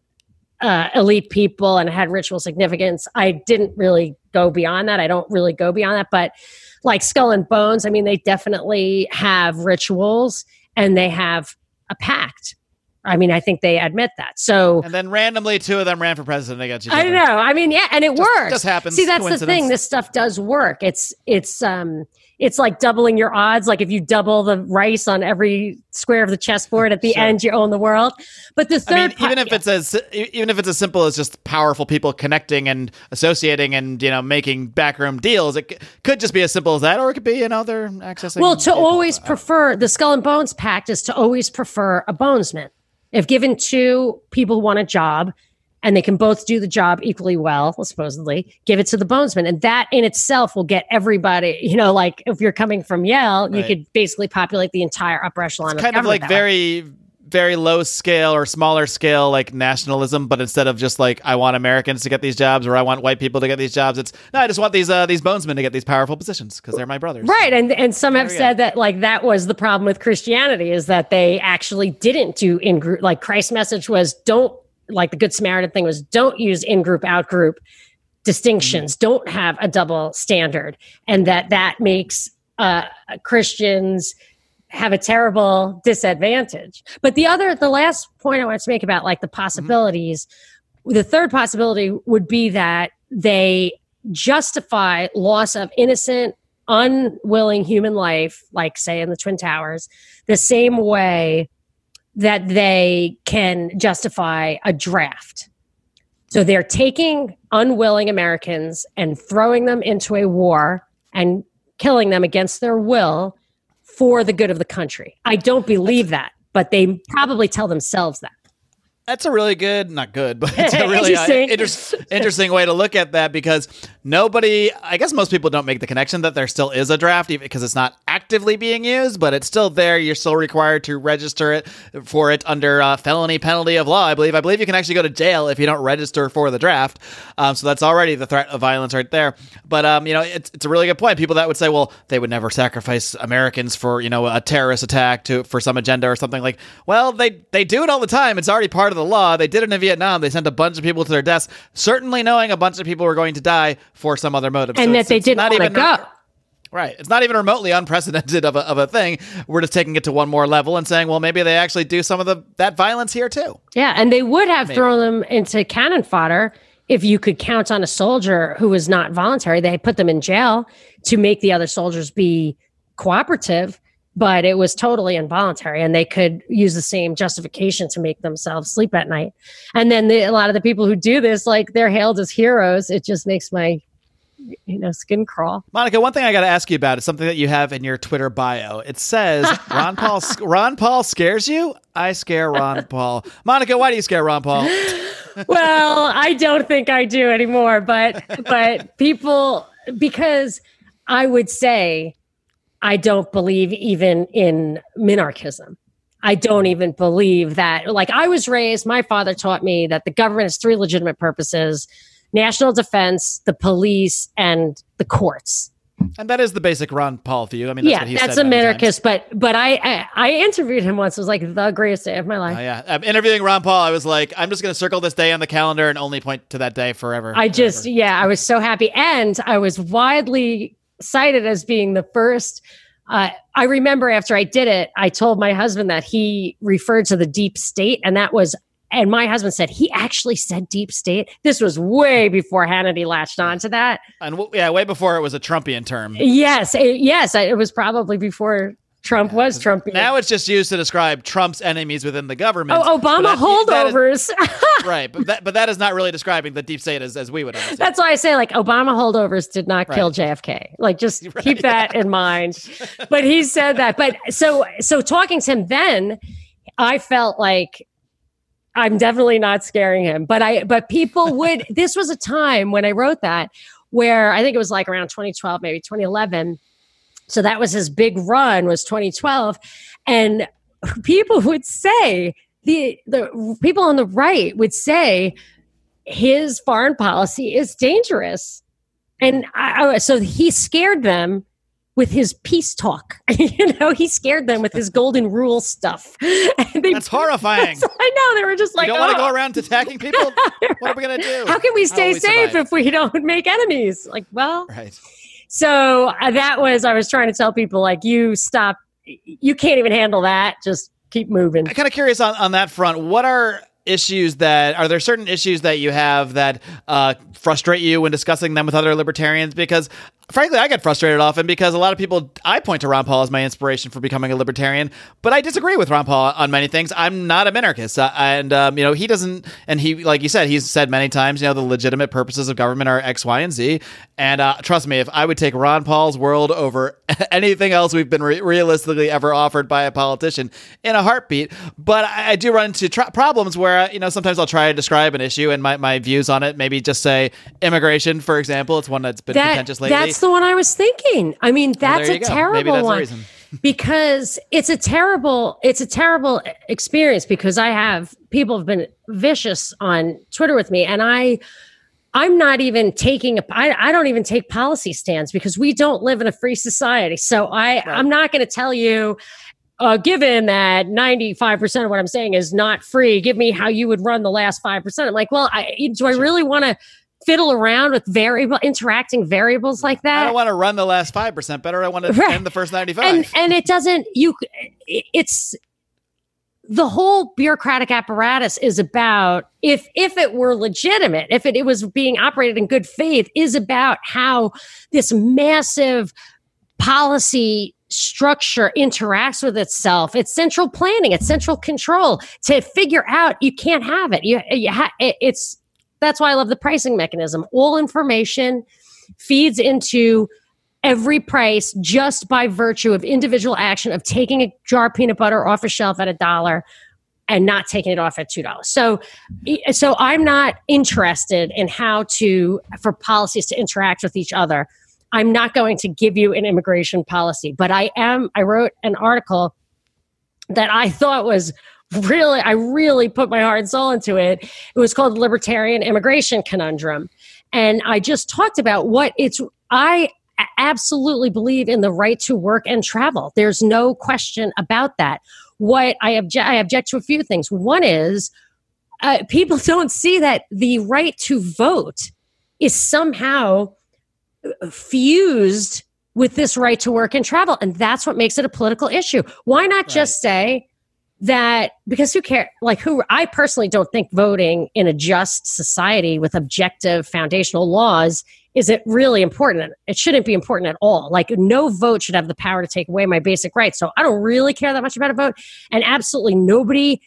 uh, elite people and had ritual significance. I didn't really go beyond that. I don't really go beyond that. But like Skull and Bones, I mean, they definitely have rituals and they have a pact. I mean, I think they admit that. So, and then randomly, two of them ran for president against each other. I know. I mean, yeah, and it just, works. Just happens. See, that's the thing. This stuff does work. It's it's um it's like doubling your odds. Like if you double the rice on every square of the chessboard, at the sure. end you own the world. But the third, I mean, even if it's as even if it's as simple as just powerful people connecting and associating and you know making backroom deals, it c- could just be as simple as that, or it could be you know they're accessing. Well, to always prefer the Skull and Bones Pact is to always prefer a bonesman. If given two people who want a job, and they can both do the job equally well, supposedly, give it to the bonesman. And that in itself will get everybody, you know, like if you're coming from Yale, right. you could basically populate the entire upper echelon. It's kind of, of like very, way. very low scale or smaller scale, like nationalism, but instead of just like, I want Americans to get these jobs or I want white people to get these jobs, it's no, I just want these, uh, these bonesmen to get these powerful positions because they're my brothers. Right. And, and some have said that like that was the problem with Christianity is that they actually didn't do in group, like Christ's message was don't like the Good Samaritan thing was don't use in group, out group distinctions, mm-hmm. don't have a double standard. And that that makes uh, Christians have a terrible disadvantage. But the other, the last point I want to make about like the possibilities, mm-hmm. the third possibility would be that they justify loss of innocent, unwilling human life, like say in the Twin Towers, the same way that they can justify a draft. So they're taking unwilling Americans and throwing them into a war and killing them against their will for the good of the country. I don't believe that, but they probably tell themselves that. That's a really good, not good, but it's a really uh, interesting. Uh, inter- interesting way to look at that because nobody, I guess most people don't make the connection that there still is a draft because it's not actively being used, but it's still there. You're still required to register it for it under uh, felony penalty of law. I believe. I believe you can actually go to jail if you don't register for the draft. Um, so that's already the threat of violence right there. But um, you know, it's it's a really good point. People that would say, well, they would never sacrifice Americans for you know a terrorist attack to for some agenda or something like. Well, they they do it all the time. It's already part of the law. They did it in Vietnam. They sent a bunch of people to their deaths, certainly knowing a bunch of people were going to die for some other motive. And so that they didn't want to go. Right. It's not even remotely unprecedented of a, of a thing. We're just taking it to one more level and saying, well, maybe they actually do some of the that violence here too. Yeah, and they would have Maybe. thrown them into cannon fodder if you could count on a soldier who was not voluntary. They put them in jail to make the other soldiers be cooperative, but it was totally involuntary, and they could use the same justification to make themselves sleep at night. And then the, a lot of the people who do this, like they're hailed as heroes. It just makes my you know skin crawl. Monica, one thing I got to ask you about is something that you have in your Twitter bio. It says Ron Paul Ron Paul scares you. I scare Ron Paul. Monica, why do you scare Ron Paul? well, I don't think I do anymore, but but people because I would say I don't believe even in minarchism. I don't even believe that. Like I was raised, my father taught me that the government has three legitimate purposes: national defense, the police, and the courts. And that is the basic Ron Paul view. I mean, that's yeah, what he that's a minarchist. But but I, I I interviewed him once. It was like the greatest day of my life. Oh, yeah. Um, interviewing Ron Paul, I was like, I'm just going to circle this day on the calendar and only point to that day forever. I just, yeah, I was so happy. And I was widely cited as being the first. Uh, I remember after I did it, I told my husband that he referred to the deep state, and that was, and my husband said he actually said deep state. This was way before Hannity latched on to that. and w- yeah, way before it was a Trumpian term. Yes, it, yes, it was probably before Trump was Trump. Now it's just used to describe Trump's enemies within the government. oh, Obama that- that is- holdovers. right, but that but that is not really describing the deep state as, as we would understand. That's why I say like Obama holdovers did not kill JFK. Like just Right, keep that in mind. But he said that. But so so talking to him then, I felt like I'm definitely not scaring him. But I but people would this was a time when I wrote that where I think it was like around 2012, maybe 2011. So that was his big run was 2012 and people would say the the people on the right would say his foreign policy is dangerous. And I, I- so he scared them with his peace talk. you know, he scared them with his golden rule stuff. And they- That's horrifying. I know. They were just like, you like, don't want to "Oh, go around attacking people. What are we gonna do? how can we stay will safe survive?" if we don't make enemies? Like, well, Right. So uh, that was, I was trying to tell people, like, you stop, you can't even handle that. Just keep moving. I'm kind of curious on, on that front. What are issues that are there certain issues that you have that uh, frustrate you when discussing them with other libertarians? Because frankly, I get frustrated often because a lot of people I point to Ron Paul as my inspiration for becoming a libertarian, but I disagree with Ron Paul on many things. I'm not a minarchist, uh, and um, you know he doesn't. And he, like you said, he's said many times, you know, the legitimate purposes of government are X, Y, and Z. And uh, trust me, if I would take Ron Paul's world over anything else we've been re- realistically ever offered by a politician in a heartbeat, but I, I do run into tr- problems where uh, you know sometimes I'll try to describe an issue and my, my views on it. Maybe just say immigration, for example. It's one that's been That, contentious lately. that's the one I was thinking. I mean, that's there a go. terrible that's one. because it's a terrible it's a terrible experience because i have people have been vicious on twitter with me and i i'm not even taking a i, I don't even take policy stands because we don't live in a free society so i i'm not going to tell you uh, given that 95% of what i'm saying is not free give me how you would run the last 5% i'm like well I, do i really want to fiddle around with variable interacting variables like that I don't want to run the last five percent. Better, I want to Right. end the first ninety-five. and and it doesn't you it's the whole bureaucratic apparatus is about if if it were legitimate if it, it was being operated in good faith is about how this massive policy structure interacts with itself it's central planning it's central control to figure out you can't have it you, you ha- it, it's that's why i love the pricing mechanism all information feeds into every price just by virtue of individual action of taking a jar of peanut butter off a shelf at a dollar and not taking it off at two dollars. So, so I'm not interested in how to for policies to interact with each other. I'm not going to give you an immigration policy, but I am. I wrote an article that I thought was really, I really put my heart and soul into it. It was called Libertarian Immigration Conundrum. And I just talked about what it's, i absolutely believe in the right to work and travel. There's no question about that. What I object, I object to a few things. One is uh, people don't see that the right to vote is somehow uh, fused with this right to work and travel. And that's what makes it a political issue. Why not just say that because who care like who I personally don't think voting in a just society with objective foundational laws is it really important? It shouldn't be important at all. Like no vote should have the power to take away my basic rights. So I don't really care that much about a vote. And absolutely nobody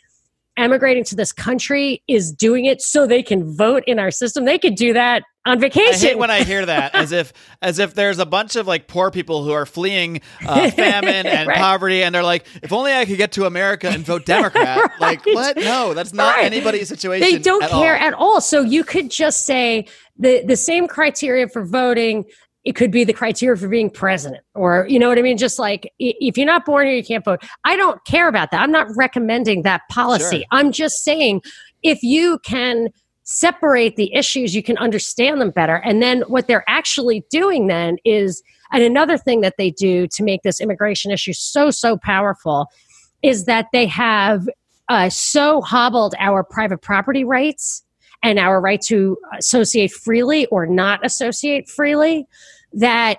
emigrating to this country is doing it so they can vote in our system. They could do that on vacation. I hate when I hear that, as if as if there's a bunch of like poor people who are fleeing uh, famine and Right. poverty, and they're like, if only I could get to America and vote Democrat. Like what? No, that's not Right. anybody's situation. they don't at care all. at all. So you could just say the the same criteria for voting. It could be the criteria for being president, or you know what I mean. Just like if you're not born here, you can't vote. I don't care about that. I'm not recommending that policy. Sure. I'm just saying if you can separate the issues, you can understand them better. And then what they're actually doing then is, and another thing that they do to make this immigration issue so so powerful is that they have uh, so hobbled our private property rights and our right to associate freely or not associate freely that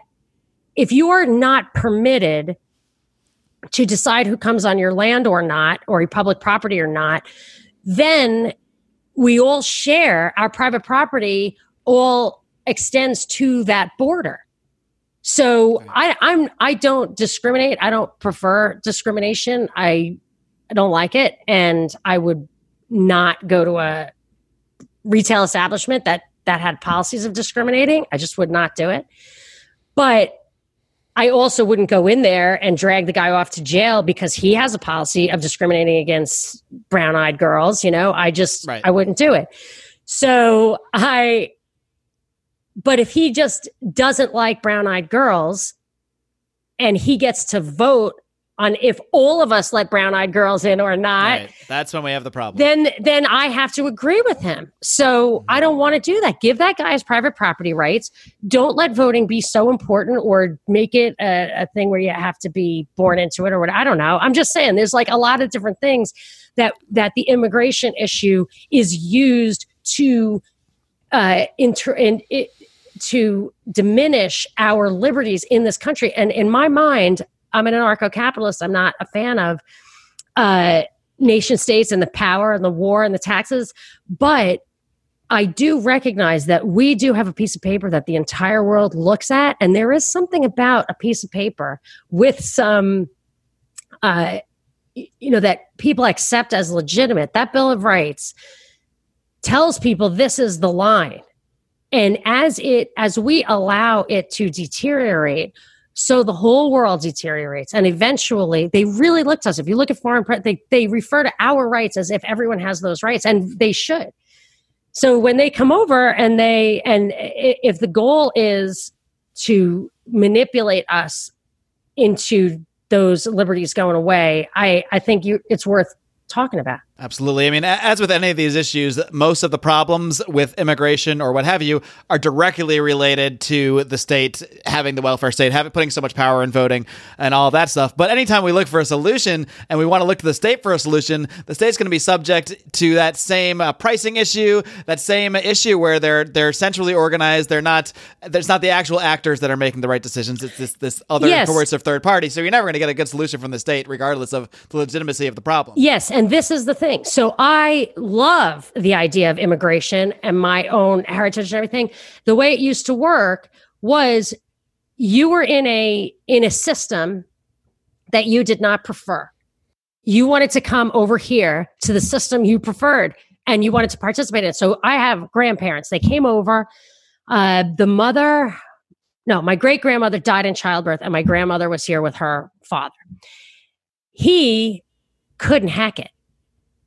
if you are not permitted to decide who comes on your land or not or your public property or not then we all share our private property all extends to that border so I, I'm I don't discriminate. I don't prefer discrimination. I I don't like it, and I would not go to a retail establishment that that had policies of discriminating. I just would not do it. But I also wouldn't go in there and drag the guy off to jail because he has a policy of discriminating against brown-eyed girls. You know, I just Right. I wouldn't do it. So I but if he just doesn't like brown eyed girls and he gets to vote on if all of us let brown eyed girls in or not, Right. That's when we have the problem. then then I have to agree with him. So I don't want to do that. Give that guy his private property rights. Don't let voting be so important or make it a, a thing where you have to be born into it or what. I don't know. I'm just saying there's like a lot of different things that that the immigration issue is used to uh, inter- and it, to diminish our liberties in this country. And in my mind, I'm an anarcho-capitalist. I'm not a fan of uh, nation states and the power and the war and the taxes, but I do recognize that we do have a piece of paper that the entire world looks at, and there is something about a piece of paper with some, uh, you know, that people accept as legitimate. That Bill of Rights tells people this is the line and as it as we allow it to deteriorate so the whole world deteriorates and eventually they really look to us. If you look at foreign pre- they, they refer to our rights as if everyone has those rights and they should. So when they come over and they and if the goal is to manipulate us into those liberties going away i i think you it's worth talking about Absolutely. I mean, as with any of these issues, most of the problems with immigration or what have you are directly related to the state having the welfare state, having putting so much power in voting and all that stuff. But anytime we look for a solution and we want to look to the state for a solution, the state's going to be subject to that same uh, pricing issue, that same issue where they're they're centrally organized. They're not. There's not the actual actors that are making the right decisions. It's this this other Yes. coercive third party. So you're never going to get a good solution from the state, regardless of the legitimacy of the problem. Yes, and this is the thing. So I love the idea of immigration and my own heritage and everything. The way it used to work was you were in a in a system that you did not prefer. You wanted to come over here to the system you preferred and you wanted to participate in it. So I have grandparents. They came over. Uh, the mother, no, my great grandmother died in childbirth, and my grandmother was here with her father. He couldn't hack it.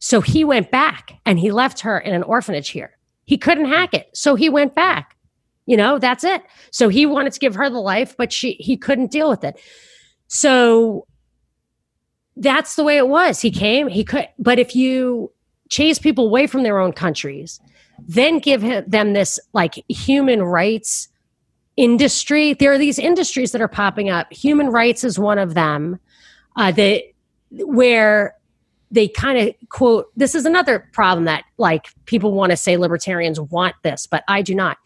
So he went back and he left her in an orphanage here. He couldn't hack it. So he went back. You know, that's it. So he wanted to give her the life, but she he couldn't deal with it. So that's the way it was. He came, he could but if you chase people away from their own countries, then give him, them this like human rights industry. There are these industries that are popping up. Human rights is one of them. Uh, that where they kind of quote this is another problem that like people want to say libertarians want this but i do not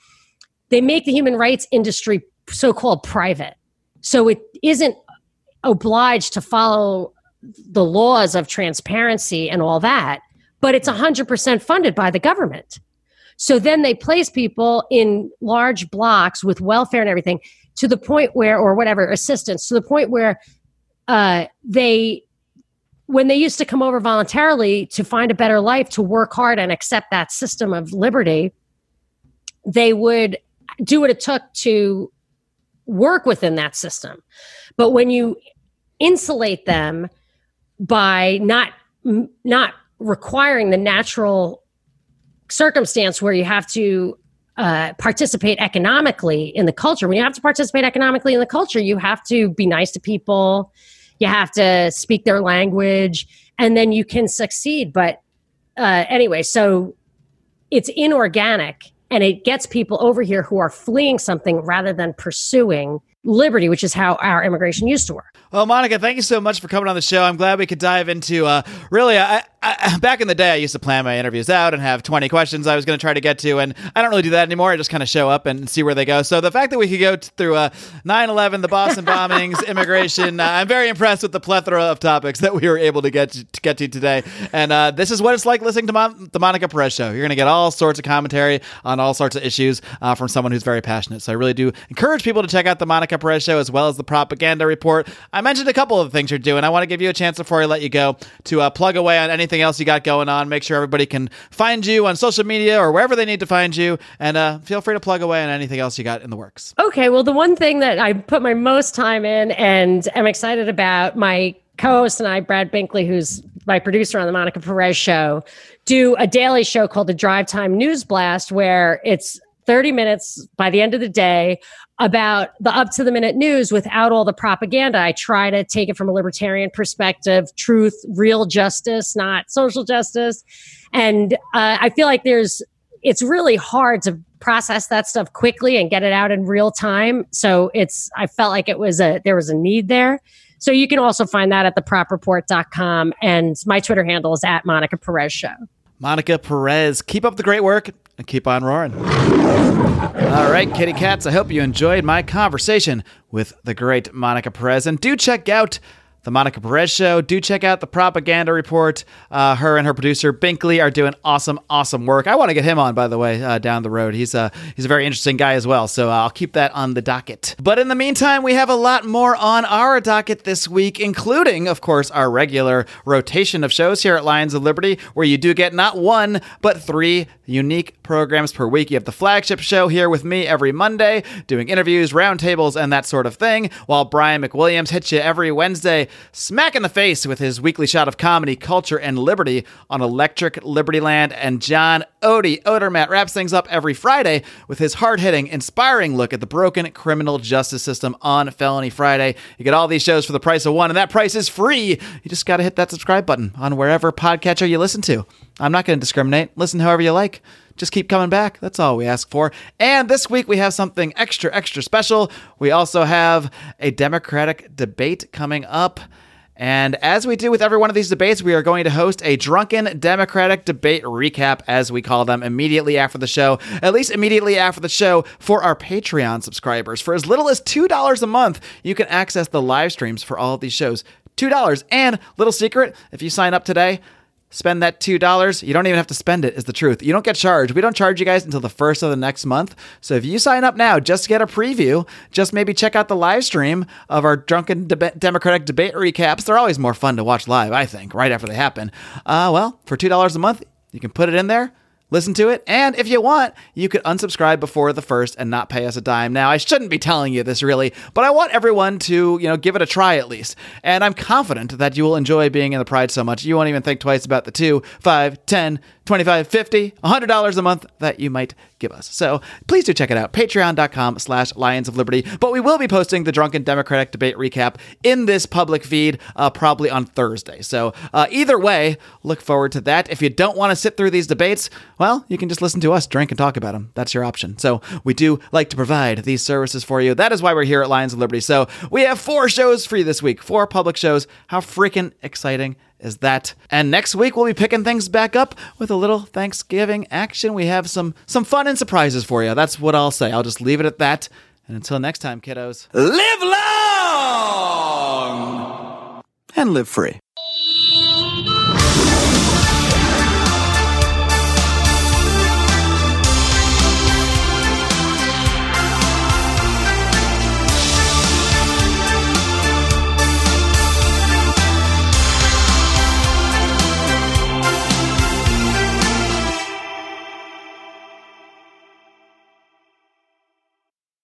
they make the human rights industry so-called private So it isn't obliged to follow the laws of transparency and all that, but it's 100% funded by the government. So then they place people in large blocks with welfare and everything to the point where, or whatever, assistance, to the point where uh, they, when they used to come over voluntarily to find a better life, to work hard and accept that system of liberty, they would do what it took to work within that system. But when you insulate them by not not requiring the natural circumstance where you have to uh, participate economically in the culture. When you have to participate economically in the culture, you have to be nice to people, you have to speak their language, and then you can succeed. But uh, anyway, so it's inorganic and it gets people over here who are fleeing something rather than pursuing liberty, which is how our immigration used to work. Well, Monica, thank you so much for coming on the show. I'm glad we could dive into uh, really. I, I, back in the day, I used to plan my interviews out and have 20 questions I was going to try to get to, and I don't really do that anymore. I just kind of show up and see where they go. So the fact that we could go t- through uh, 9/11, the Boston bombings, immigration, uh, I'm very impressed with the plethora of topics that we were able to get to, to get to today. And uh, this is what it's like listening to Mon- the Monica Perez show. You're going to get all sorts of commentary on all sorts of issues uh, from someone who's very passionate. So I really do encourage people to check out the Monica Perez show as well as the Propaganda Report. I mentioned a couple of things you're doing. I want to give you a chance before I let you go to uh, plug away on anything else you got going on. Make sure everybody can find you on social media or wherever they need to find you. And uh, feel free to plug away on anything else you got in the works. Okay. Well, the one thing that I put my most time in and am excited about, my co-host and I, Brad Binkley, who's my producer on the Monica Perez show, do a daily show called the Drive Time News Blast, where it's 30 minutes by the end of the day about the up to the minute news without all the propaganda. I try to take it from a libertarian perspective, truth, real justice, not social justice. And uh, I feel like there's, it's really hard to process that stuff quickly and get it out in real time. So it's, I felt like it was a, there was a need there. So you can also find that at thepropreport.com. And my Twitter handle is at Monica Perez Show. Monica Perez, keep up the great work and keep on roaring. All right, kitty cats, I hope you enjoyed my conversation with the great Monica Perez. And do check out the Monica Perez Show. Do check out the Propaganda Report. Uh, her and her producer Binkley are doing awesome, awesome work. I want to get him on, by the way, uh, down the road. He's a he's a very interesting guy as well. So uh, I'll keep that on the docket. But in the meantime, we have a lot more on our docket this week, including, of course, our regular rotation of shows here at Lions of Liberty, where you do get not one but three unique programs per week. You have the flagship show here with me every Monday, doing interviews, roundtables, and that sort of thing, while Brian McWilliams hits you every Wednesday smack in the face with his weekly shot of comedy, culture, and liberty on Electric Liberty Land. And John Odie Odermatt wraps things up every Friday with his hard hitting, inspiring look at the broken criminal justice system on Felony Friday. You get all these shows for the price of one, and that price is free. You just got to hit that subscribe button on wherever podcatcher you listen to. I'm not going to discriminate. Listen however you like. Just keep coming back. That's all we ask for. And this week we have something extra, extra special. We also have a Democratic debate coming up. And as we do with every one of these debates, we are going to host a drunken Democratic debate recap, as we call them, immediately after the show, at least immediately after the show for our Patreon subscribers. For as little as $2 a month, you can access the live streams for all of these shows. $2. And little secret, if you sign up today, spend that $2 you don't even have to spend it is the truth. You don't get charged. We don't charge you guys until the first of the next month. So if you sign up now just to get a preview. Just maybe check out the live stream of our drunken democratic debate recaps. They're always more fun to watch live i think right after they happen. Uh, well for $2 a month you can put it in there listen to it. And if you want, you could unsubscribe before the first and not pay us a dime. Now, I shouldn't be telling you this really, but I want everyone to, you know, give it a try at least. And I'm confident that you will enjoy being in the Pride so much you won't even think twice about the two, five, ten, 25 50 $100 a month that you might give us. So please do check it out. Patreon.com slash Lions of Liberty. But we will be posting the Drunken Democratic Debate recap in this public feed uh, probably on Thursday. So uh, either way, look forward to that. If you don't want to sit through these debates, well, you can just listen to us drink and talk about them. That's your option. So we do like to provide these services for you. That is why we're here at Lions of Liberty. So we have four shows for you this week, four public shows. How freaking exciting is that. And next week we'll be picking things back up with a little Thanksgiving action. We have some some fun and surprises for you. That's what I'll say. I'll just leave it at that. And until next time, kiddos, live long and live free.